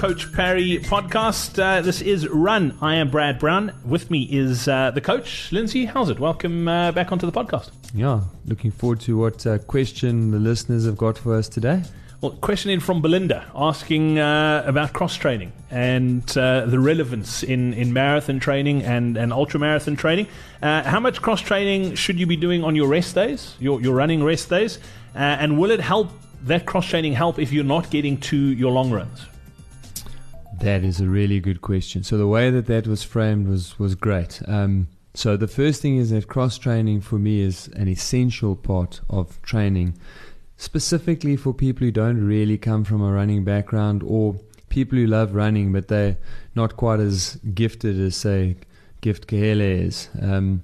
Coach Parry podcast. Uh, this is Run. I am Brad Brown. With me is uh, the coach, Lindsay How's it? Welcome uh, back onto the podcast. Yeah, looking forward to what uh, question the listeners have got for us today. Well, question in from Belinda asking uh, about cross training and uh, the relevance in, in marathon training and, and ultra marathon training. how much cross training should you be doing on your rest days, your, your running rest days? and will it help that cross training help if you're not getting to your long runs? That is a really good question. So the way that that was framed was was great. Um, so the first thing is that cross training for me is an essential part of training, specifically for people who don't really come from a running background or people who love running but they're not quite as gifted as say Gift Kelehe is. Um,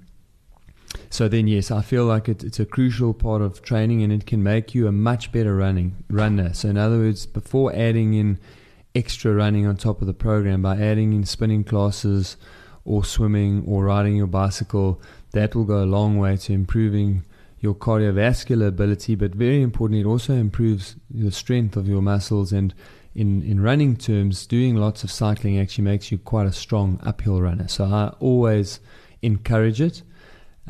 so then, yes, I feel like it, it's a crucial part of training, and it can make you a much better running runner. So, in other words, before adding in extra running on top of the program, by adding in spinning classes or swimming or riding your bicycle, that will go a long way to improving your cardiovascular ability. But very importantly, it also improves the strength of your muscles and in, in running terms, doing lots of cycling actually makes you quite a strong uphill runner. So I always encourage it.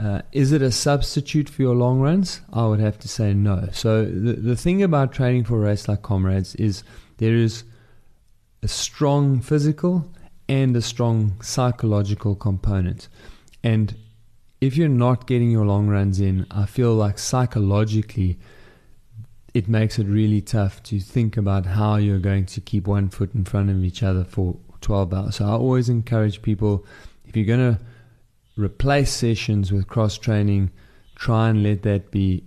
Uh, is it a substitute for your long runs? I would have to say no. So the, the thing about training for a race like Comrades is there is a strong physical and a strong psychological component. And if you're not getting your long runs in, I feel like psychologically it makes it really tough to think about how you're going to keep one foot in front of each other for 12 hours. So I always encourage people if you're going to replace sessions with cross training. Try and let that be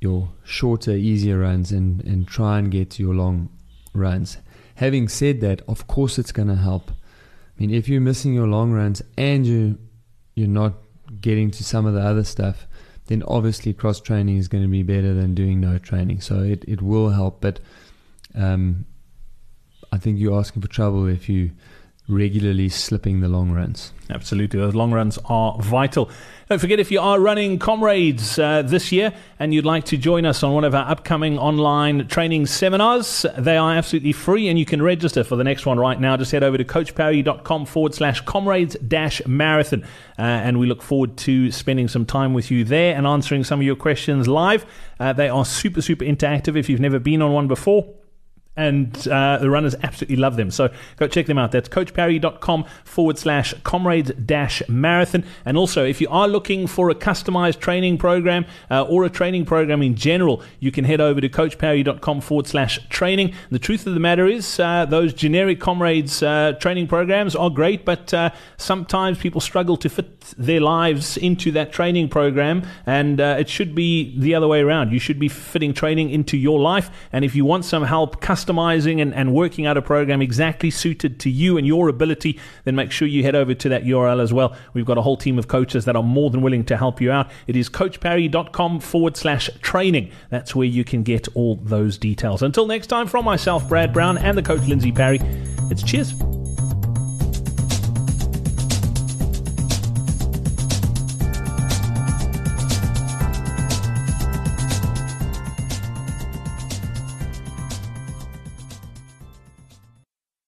your shorter, easier runs and, and try and get to your long runs. Having said that, of course it's going to help. I mean, if you're missing your long runs and you you're not getting to some of the other stuff, then obviously cross training is going to be better than doing no training. So it, it will help, but um, I think you're asking for trouble if you regularly slipping the long runs. Absolutely, those long runs are vital. Don't forget if you are running Comrades uh, this year and you'd like to join us on one of our upcoming online training seminars, they are absolutely free and you can register for the next one right now. Just head over to coachparry.com forward slash comrades dash marathon. Uh, and we look forward to spending some time with you there and answering some of your questions live. Uh, they are super, super interactive if you've never been on one before and uh, the runners absolutely love them. So go check them out. That's coachparry.com forward slash comrades dash marathon. And also, if you are looking for a customized training program uh, or a training program in general, you can head over to coachparry.com forward slash training. The truth of the matter is, uh, those generic comrades uh, training programs are great, but uh, sometimes people struggle to fit their lives into that training program. And uh, it should be the other way around. You should be fitting training into your life. And if you want some help customizing, customizing and, and working out a program exactly suited to you and your ability, then make sure you head over to that URL as well. We've got a whole team of coaches that are more than willing to help you out. It is coachparry.com forward slash training. That's where you can get all those details. Until next time, from myself, Brad Brown, and the coach, Lindsay Parry, it's cheers.